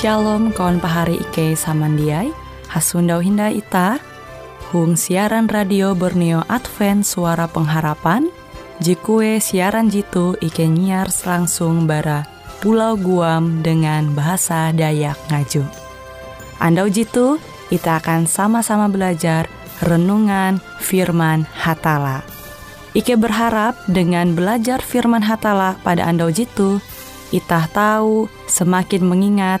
Shalom kawan pahari Ike samandiai. Hasundau Hinda Ita Hung siaran radio Borneo Advent Suara Pengharapan. Jikue siaran jitu Ike nyiar langsung bara Pulau Guam dengan bahasa Dayak Ngaju Andau jitu kita akan sama-sama belajar renungan firman Hatala. Ike berharap dengan belajar firman Hatala pada Andau jitu, Itah tahu semakin mengingat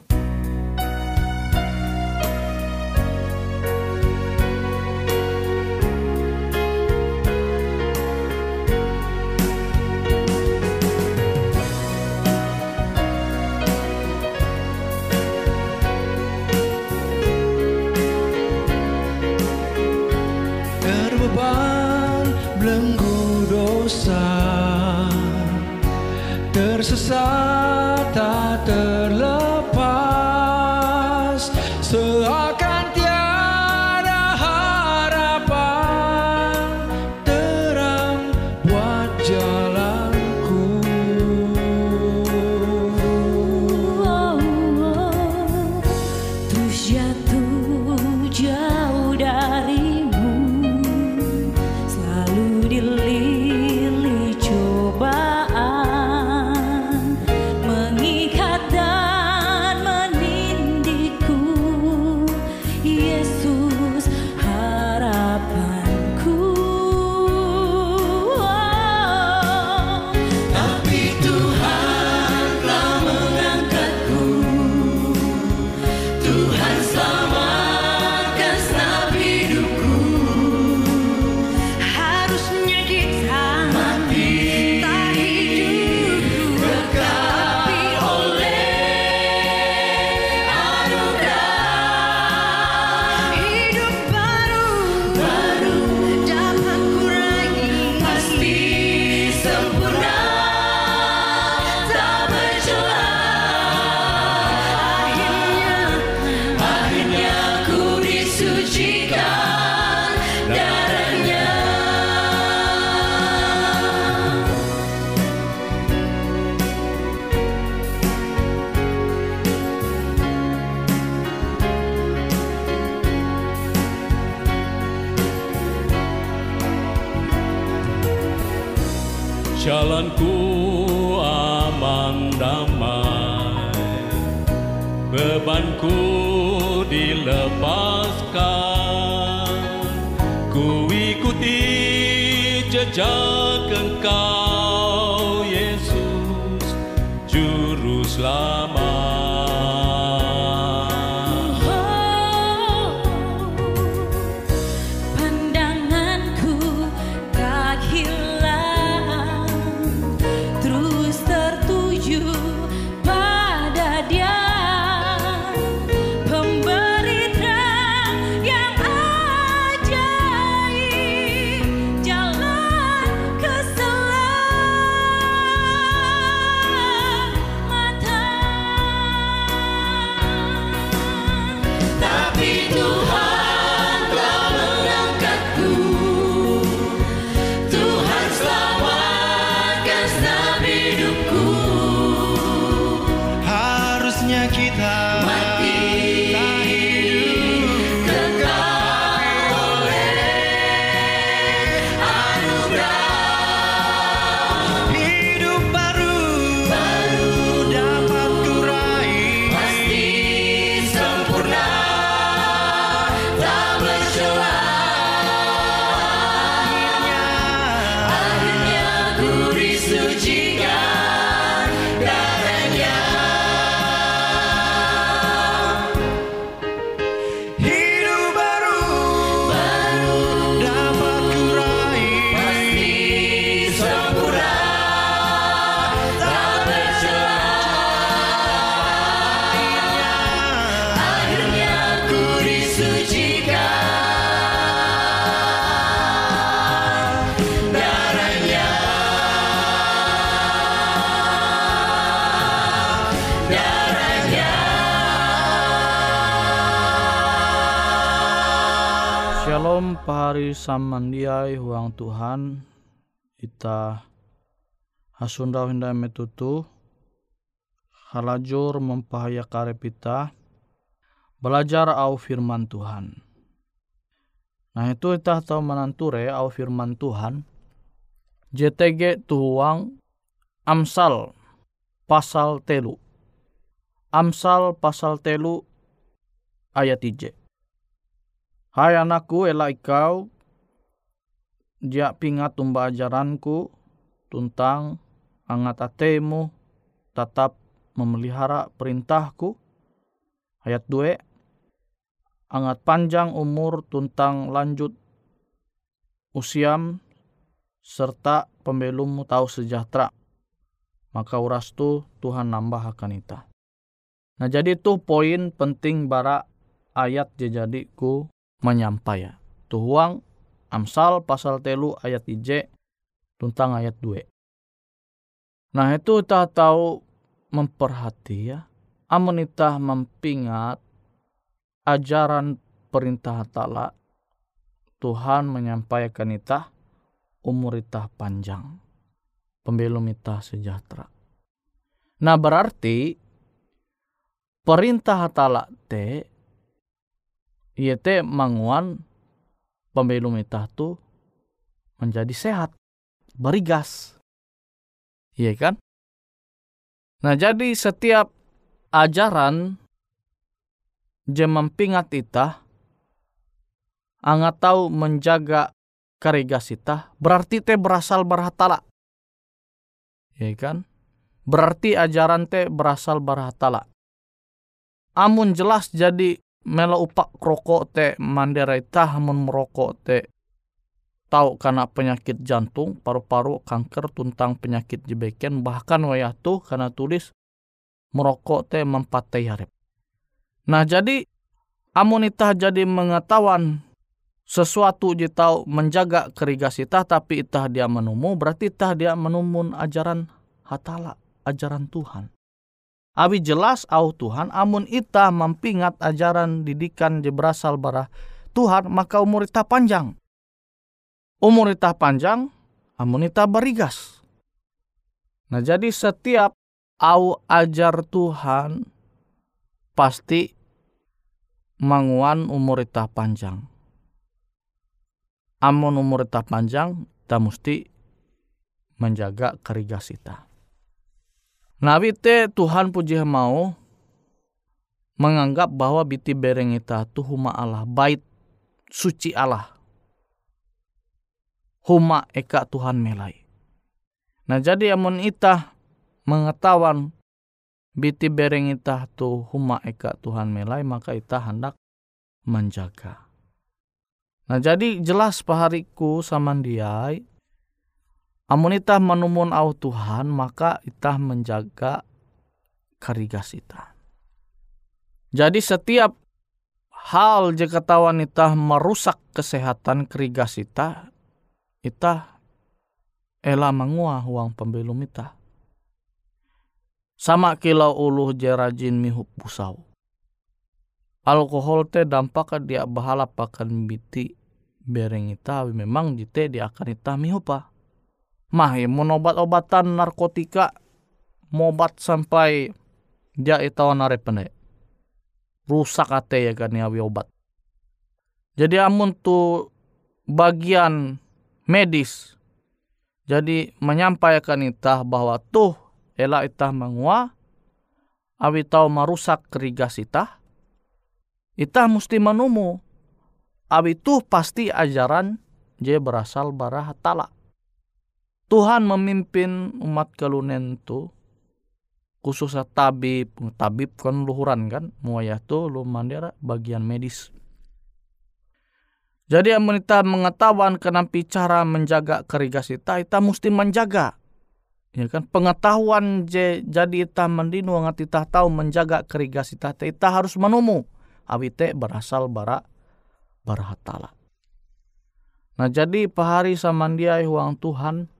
Samandiai huang Tuhan ita hasundau hinda metutu halajur mempahaya karep ita belajar au firman Tuhan. Nah itu ita tahu menanture au firman Tuhan. JTG tuhuang Amsal pasal telu. Amsal pasal telu ayat 3. Hai anakku, ela ikau dia pingat tumba ajaranku tentang angat atemu tetap memelihara perintahku. Ayat 2. Angat panjang umur tentang lanjut usiam serta pembelummu tahu sejahtera. Maka uras tu Tuhan nambah akan ita. Nah jadi tu poin penting bara ayat jadi ku menyampaikan. Tuhuang Amsal pasal telu ayat IJ tentang ayat 2. Nah itu kita tahu memperhati ya. Amun kita mempingat ajaran perintah ta'ala Tuhan menyampaikan kita umur kita panjang. Pembelum kita sejahtera. Nah berarti perintah ta'ala te ia te pembelum itah tu menjadi sehat, berigas. Iya kan? Nah jadi setiap ajaran je mempingat itah angat tahu menjaga karigas itah berarti te berasal berhatala. Iya kan? Berarti ajaran te berasal berhatala. Amun jelas jadi melo upak rokok te mandera itah mun merokok te tahu karena penyakit jantung, paru-paru, kanker, tuntang penyakit jebeken, bahkan wayah tuh karena tulis merokok te mempatai harap. Nah jadi amun itah jadi mengetahuan sesuatu je tahu menjaga kerigas itah tapi itah dia menumu berarti itah dia menumun ajaran hatala, ajaran Tuhan. Abi jelas au Tuhan, amun ita mempingat ajaran didikan je berasal bara Tuhan, maka umur ita panjang. Umur ita panjang, amun ita berigas. Nah jadi setiap au ajar Tuhan pasti manguan umur ita panjang. Amun umur ita panjang, kita mesti menjaga kerigas ita. Nabi te Tuhan puji mau menganggap bahwa biti bereng ita tu huma Allah, bait suci Allah. Huma eka Tuhan melai. Nah jadi amun ita mengetahuan biti bereng ita tu huma eka Tuhan melai maka ita hendak menjaga. Nah jadi jelas pahariku samandiai Amun itah menumun au Tuhan, maka itah menjaga karigas itah. Jadi setiap hal jika tawan itah merusak kesehatan kerigas itah, itah ela mangua uang pembelum itah. Sama kilau uluh jerajin mihup busau. Alkohol te dampak dia bahala pakan biti bereng itah memang jite dia akan itah mihupa mah ya mau obat-obatan narkotika mobat sampai dia itawan pene rusak ate ya kan ya obat. Jadi amun tu bagian medis jadi menyampaikan itah bahwa tuh ela itah mengua awi tau merusak kerigas itah itah mesti menumu awi tuh pasti ajaran je berasal barah talak Tuhan memimpin umat kalunen tu khususnya tabib, tabib kan luhuran kan, muayah tu lu mandira bagian medis. Jadi kita mengetahuan kenapa cara menjaga kerigas kita, kita mesti menjaga. Ya kan pengetahuan je, jadi kita mendinu ngat kita tahu menjaga kerigas kita, kita harus menumu. Awite berasal bara barahatala. Nah jadi pahari samandiai huang Tuhan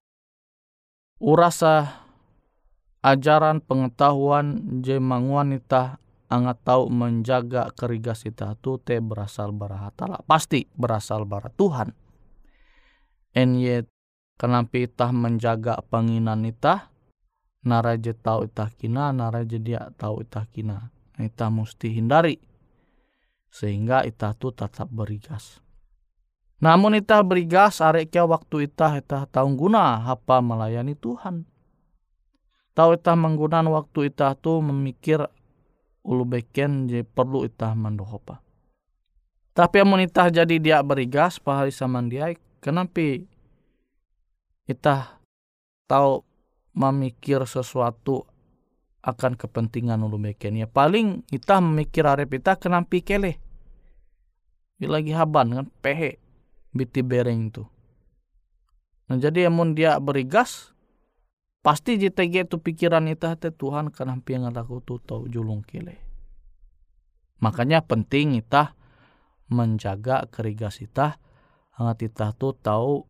urasa ajaran pengetahuan je wanita angat tahu menjaga kerigas ita tu te berasal bara hatala pasti berasal bara Tuhan. En ye kenapa itah menjaga penginan itah naraje tahu itah kina naraje dia tahu itah kina. Itah mesti hindari. Sehingga itah tu tetap berigas namun itah berigas arek kia waktu itah itah tahu guna apa melayani Tuhan. Tahu itah menggunakan waktu itah tu memikir ulu beken je perlu itah mandohopa. Tapi amun itah jadi dia berigas pahari saman dia kenapa itah tahu memikir sesuatu akan kepentingan ulu beken ya paling itah memikir arep itah kenapa kele lagi haban kan pehe biti bereng tu nah jadi amun dia berigas pasti JTG itu pikiran itah te Tuhan kenapa yang aku tu tahu julung kele makanya penting itah menjaga kerigas itah hangat itah tu tahu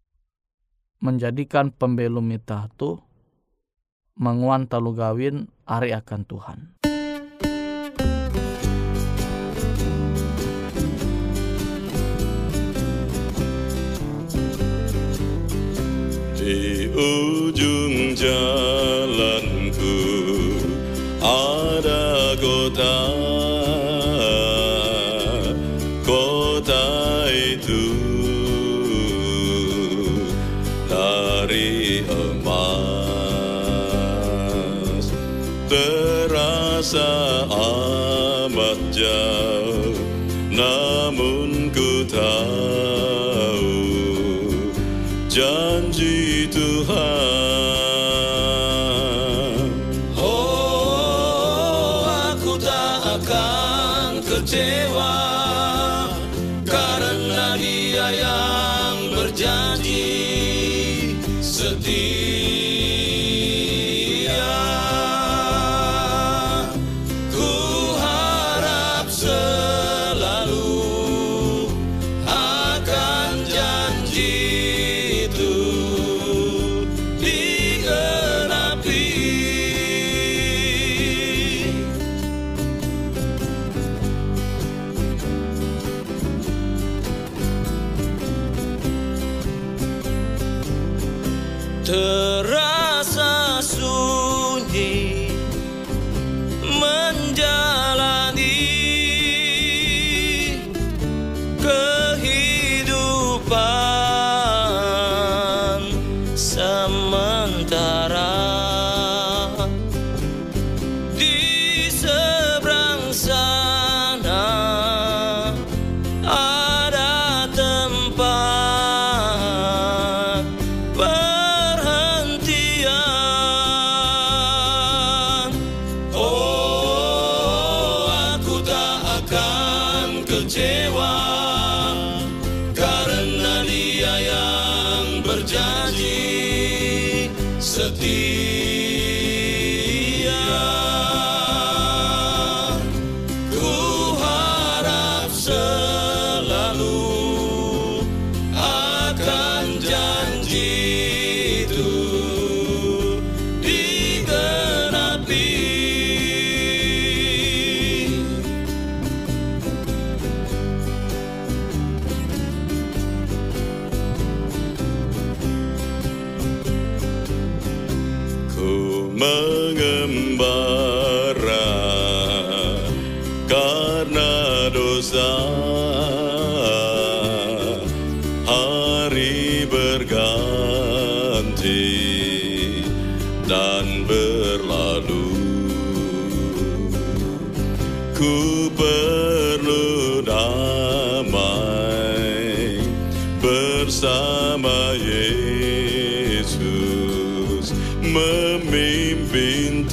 menjadikan pembelum itah tu menguan talu gawin ari akan Tuhan. Di ujung jalanku ada kota Kota itu. Dari emas Terasa amat jauh Terasa Yesus memimpin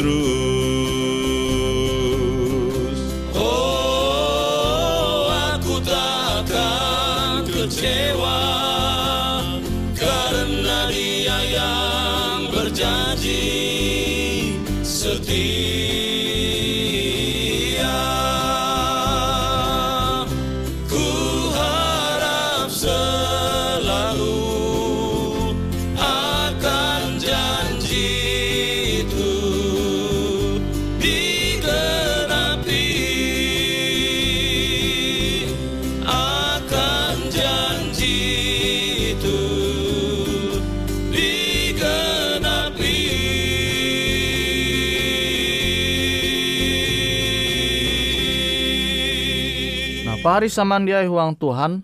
Pahari samandiai huang Tuhan,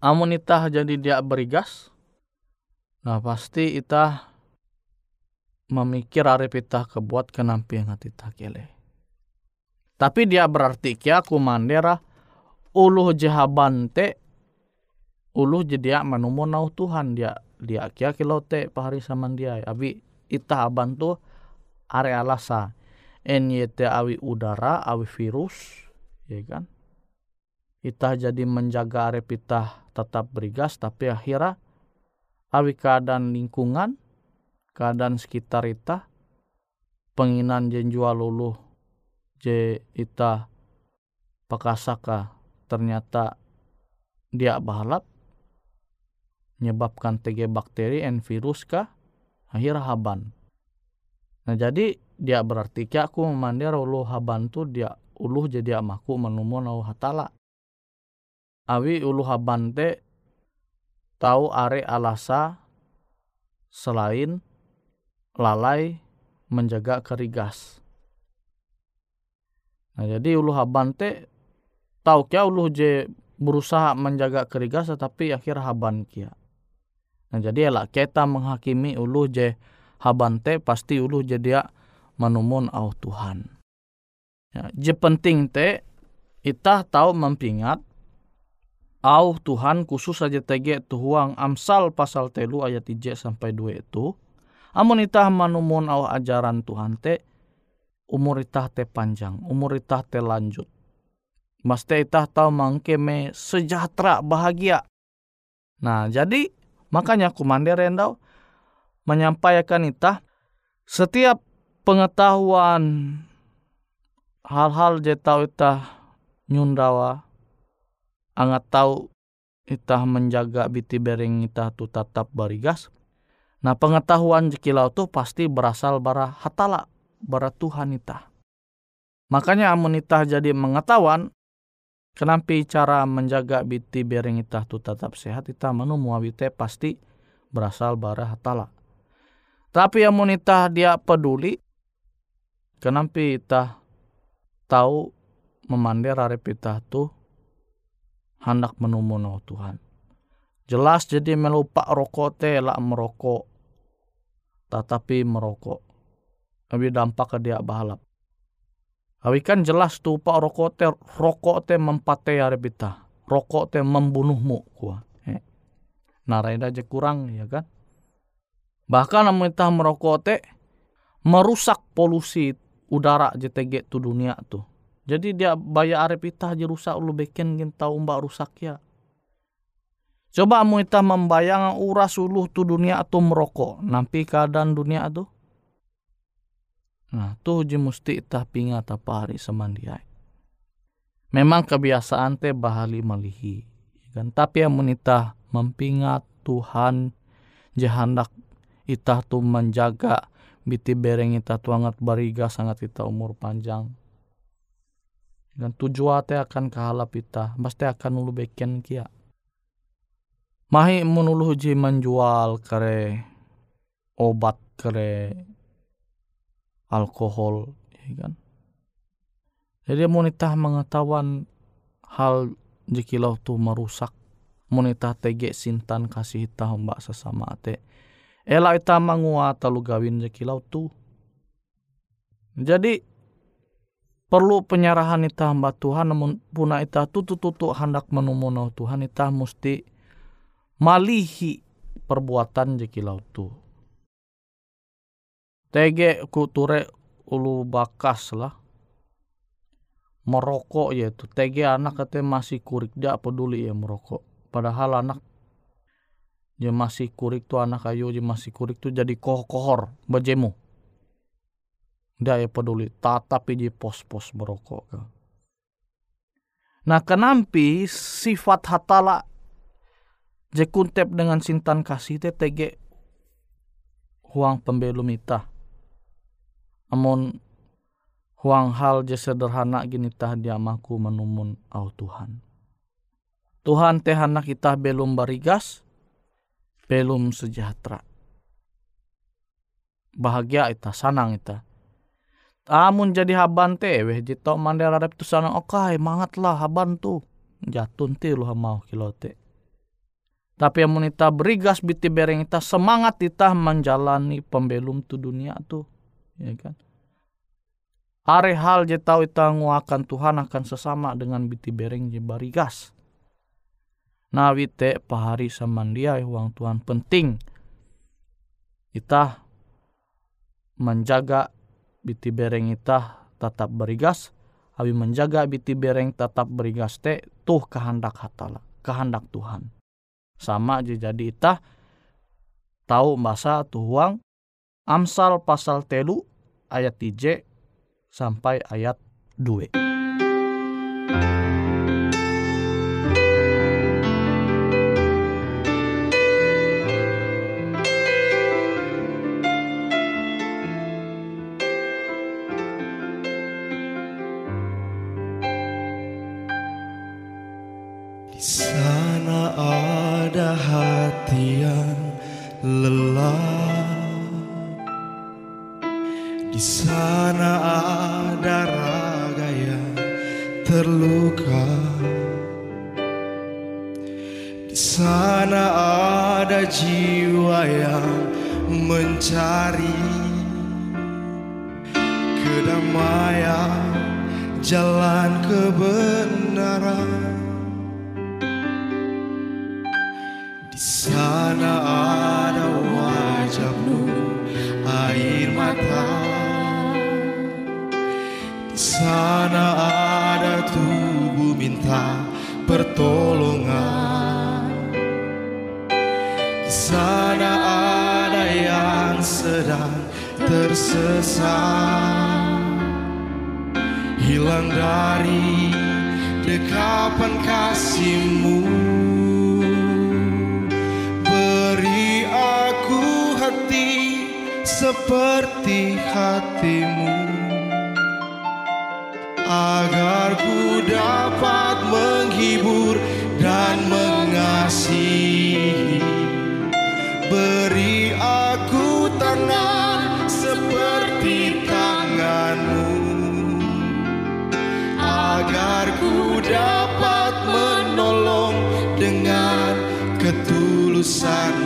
amun itah jadi dia berigas, nah pasti itah memikir arep itah kebuat kenampi yang hati kele. Tapi dia berarti kia kumandera uluh jehaban te uluh jedia manumun nau Tuhan dia dia kia kilau te pahari samandiai. Abi itah aban tu are alasa NYT awi udara awi virus ya kan itah jadi menjaga arep itah tetap berigas tapi akhirnya awi keadaan lingkungan keadaan sekitar itah penginan jen jual luluh je itah pakasaka ternyata dia balap menyebabkan TG bakteri and virus kah? Akhirnya haban. Nah jadi dia berarti kia aku memandir ulu haban tu dia uluh jadi amaku menumun au hatala. Awi ulu haban te tahu are alasa selain lalai menjaga kerigas. Nah jadi ulu haban te tahu kia ulu je berusaha menjaga kerigas tetapi akhir haban kia. Nah jadi elak kita menghakimi ulu je habante pasti ulu jadi manumun au Tuhan. Ya, je penting te itah tahu mempingat au Tuhan khusus saja tege tuhuang amsal pasal telu ayat 3 sampai 2 itu amun itah manumun au ajaran Tuhan te umur itah te panjang umur itah te lanjut Maste itah tahu mangkeme sejahtera bahagia. Nah jadi makanya kumandir rendau menyampaikan itah setiap pengetahuan hal-hal je tahu itah nyundawa angat tahu itah menjaga biti bering itah tu tetap barigas. Nah pengetahuan jekilau tu pasti berasal bara hatala bara Tuhan itah. Makanya amun itah jadi mengetahuan kenapa cara menjaga biti bering itah tu tetap sehat itah menu muawite pasti berasal bara hatala. Tapi yang monita dia peduli, kenapa kita tahu memandir hari kita tu hendak menumun Tuhan. Jelas jadi melupa rokok teh lah merokok, tetapi merokok. Tapi dampak ke dia balap. Tapi kan jelas tuh pak rokok teh rokok teh mempate kita, rokok teh membunuhmu kuah. Eh. Naraida aja kurang ya kan? Bahkan kita merokok teh merusak polusi udara JTG tu dunia tuh. Jadi dia bayar arep itah aja rusak lu bikin gin tahu mbak rusak ya. Coba kita membayang uras ulu tu dunia tu merokok. Nampi keadaan dunia tuh. Nah tuh je mesti itah pingat apa hari semandiai. Memang kebiasaan teh bahali malihi. Kan? Tapi yang menitah mempingat Tuhan jahandak itah tu menjaga biti bereng itah tu angat bariga sangat kita umur panjang dan tujuan te akan kahalap ita pasti akan ulu beken kia. Mahi menuluh ji menjual kare obat kare alkohol ya kan? Jadi monita mengetahuan hal jikilau tu merusak. Monita tege sintan kasih ita mbak sesama te Ela ita mangua talu gawin je kilau tu. Jadi perlu penyerahan ita hamba Tuhan namun puna ita tutu tutu hendak menumuno Tuhan ita mesti malihi perbuatan je kilau tu. Tege kuture ulu bakas lah. Merokok ya tu. Tege anak kata masih kurik dia peduli ya merokok. Padahal anak je masih kurik tu anak ayu je masih kurik tu jadi kohor bajemu dia ya peduli tatapi di pos-pos merokok nah kenampi sifat hatala je kuntep dengan sintan kasih te tege huang pembelum ita amun huang hal je sederhana gini tah dia maku menumun au Tuhan Tuhan teh anak kita belum barigas belum sejahtera. Bahagia ita, sanang ita. Amun jadi haban teh, weh jito mandera rep tu sanang, okai, mangatlah haban tu. jatun ti lu mau kilo te. Tapi yang kita berigas biti bereng kita semangat kita menjalani pembelum tu dunia tu, ya kan? Are hal je tahu kita nguakan Tuhan akan sesama dengan biti bereng je barigas. Nah wite pahari samandia uang Tuhan penting. Kita menjaga biti bereng kita tetap berigas. Abi menjaga biti bereng tetap berigas te tuh kehendak hatala, kehendak Tuhan sama aja jadi itah tahu masa tuang Amsal pasal telu ayat 3 sampai ayat 2. Kedamaian, jalan kebenaran. Di sana ada wajahmu, air mata. Di sana ada tubuh minta pertolongan. Di sana sedang tersesat, hilang dari dekapan kasihmu. Beri aku hati seperti hatimu. Agar ku dapat menghibur dan mengasihi dapat menolong dengan ketulusan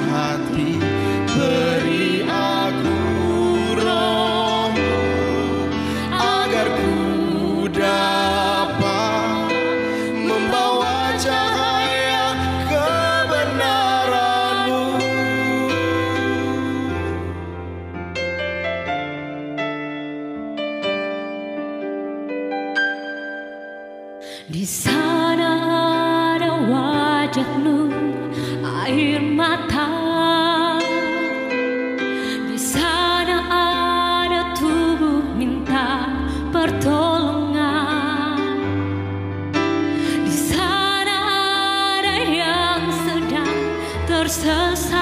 tersesat,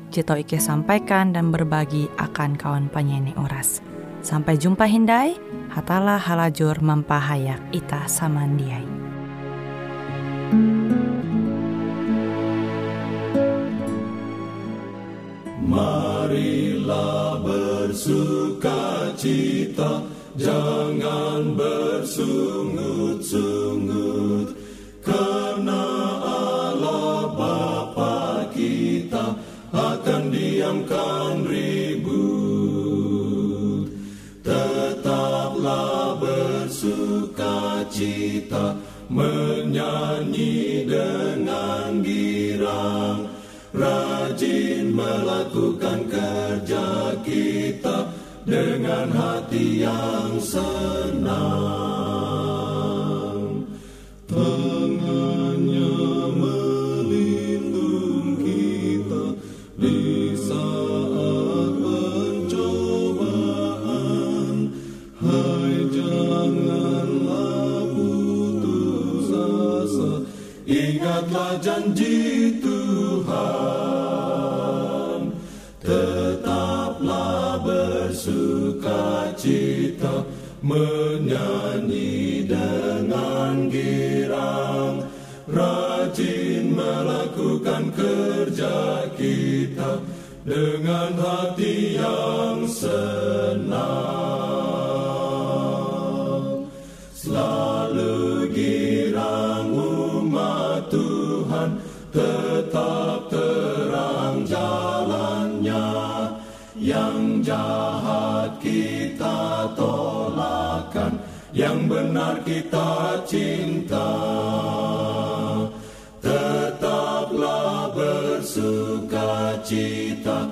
tau Ike sampaikan dan berbagi akan kawan penyanyi Uras. Sampai jumpa Hindai, hatalah halajur mempahayak Ita samandiai. Marilah bersuka cita Jangan bersungut-sungut bersuka cita Menyanyi dengan girang Rajin melakukan kerja kita dengan hati yang senang. Ingatlah janji Tuhan. Tetaplah bersuka cita Menyanyi dengan girang Rajin melakukan kerja kita Dengan hati yang senang kita cinta Tetaplah bersuka cita